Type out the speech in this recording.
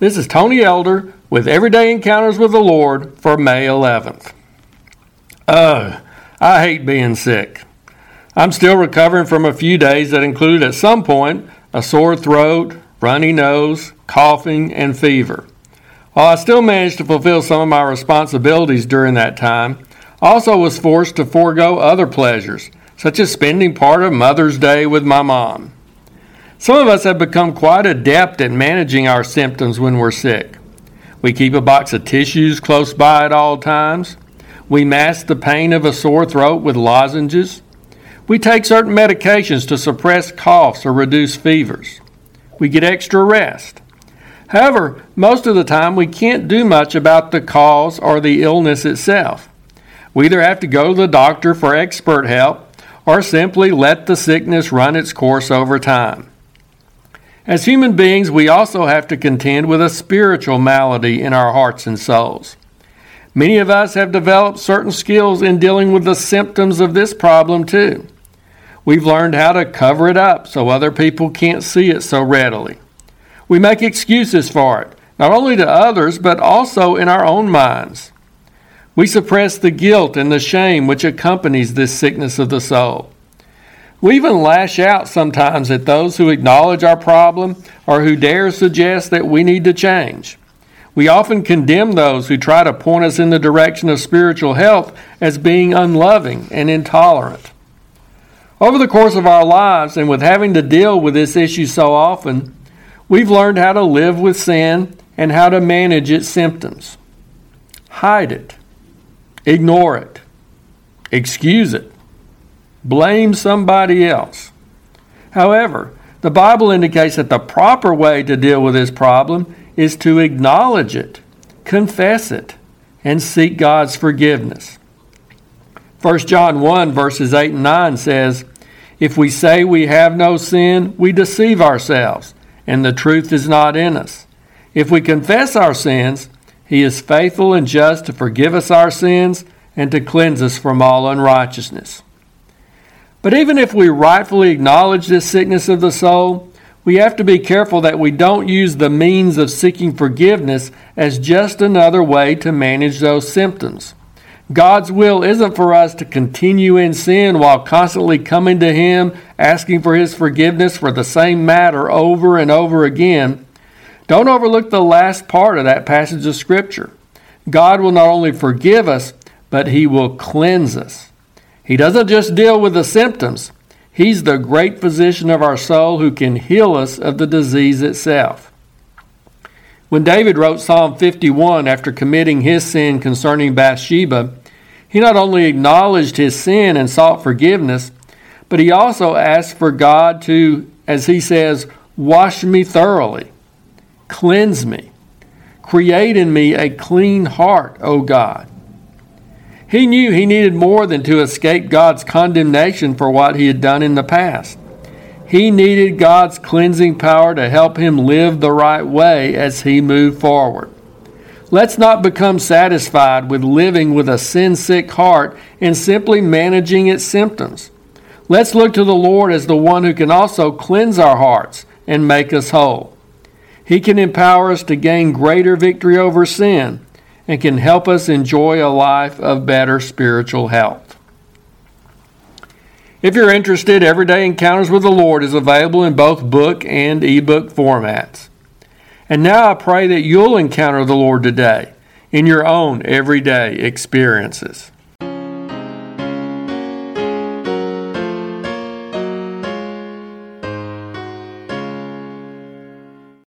This is Tony Elder with Everyday Encounters with the Lord for May 11th. Ugh, I hate being sick. I'm still recovering from a few days that included at some point a sore throat, runny nose, coughing, and fever. While I still managed to fulfill some of my responsibilities during that time, I also was forced to forego other pleasures, such as spending part of Mother's Day with my mom. Some of us have become quite adept at managing our symptoms when we're sick. We keep a box of tissues close by at all times. We mask the pain of a sore throat with lozenges. We take certain medications to suppress coughs or reduce fevers. We get extra rest. However, most of the time we can't do much about the cause or the illness itself. We either have to go to the doctor for expert help or simply let the sickness run its course over time. As human beings, we also have to contend with a spiritual malady in our hearts and souls. Many of us have developed certain skills in dealing with the symptoms of this problem, too. We've learned how to cover it up so other people can't see it so readily. We make excuses for it, not only to others, but also in our own minds. We suppress the guilt and the shame which accompanies this sickness of the soul. We even lash out sometimes at those who acknowledge our problem or who dare suggest that we need to change. We often condemn those who try to point us in the direction of spiritual health as being unloving and intolerant. Over the course of our lives, and with having to deal with this issue so often, we've learned how to live with sin and how to manage its symptoms. Hide it, ignore it, excuse it, blame somebody else. However, the Bible indicates that the proper way to deal with this problem is to acknowledge it, confess it, and seek God's forgiveness. 1 John 1, verses 8 and 9 says, If we say we have no sin, we deceive ourselves, and the truth is not in us. If we confess our sins, he is faithful and just to forgive us our sins and to cleanse us from all unrighteousness. But even if we rightfully acknowledge this sickness of the soul, we have to be careful that we don't use the means of seeking forgiveness as just another way to manage those symptoms. God's will isn't for us to continue in sin while constantly coming to Him asking for His forgiveness for the same matter over and over again. Don't overlook the last part of that passage of Scripture. God will not only forgive us, but He will cleanse us. He doesn't just deal with the symptoms, He's the great physician of our soul who can heal us of the disease itself. When David wrote Psalm 51 after committing his sin concerning Bathsheba, he not only acknowledged his sin and sought forgiveness, but he also asked for God to, as he says, wash me thoroughly, cleanse me, create in me a clean heart, O God. He knew he needed more than to escape God's condemnation for what he had done in the past. He needed God's cleansing power to help him live the right way as he moved forward. Let's not become satisfied with living with a sin sick heart and simply managing its symptoms. Let's look to the Lord as the one who can also cleanse our hearts and make us whole. He can empower us to gain greater victory over sin and can help us enjoy a life of better spiritual health. If you're interested, Everyday Encounters with the Lord is available in both book and ebook formats. And now I pray that you'll encounter the Lord today in your own everyday experiences.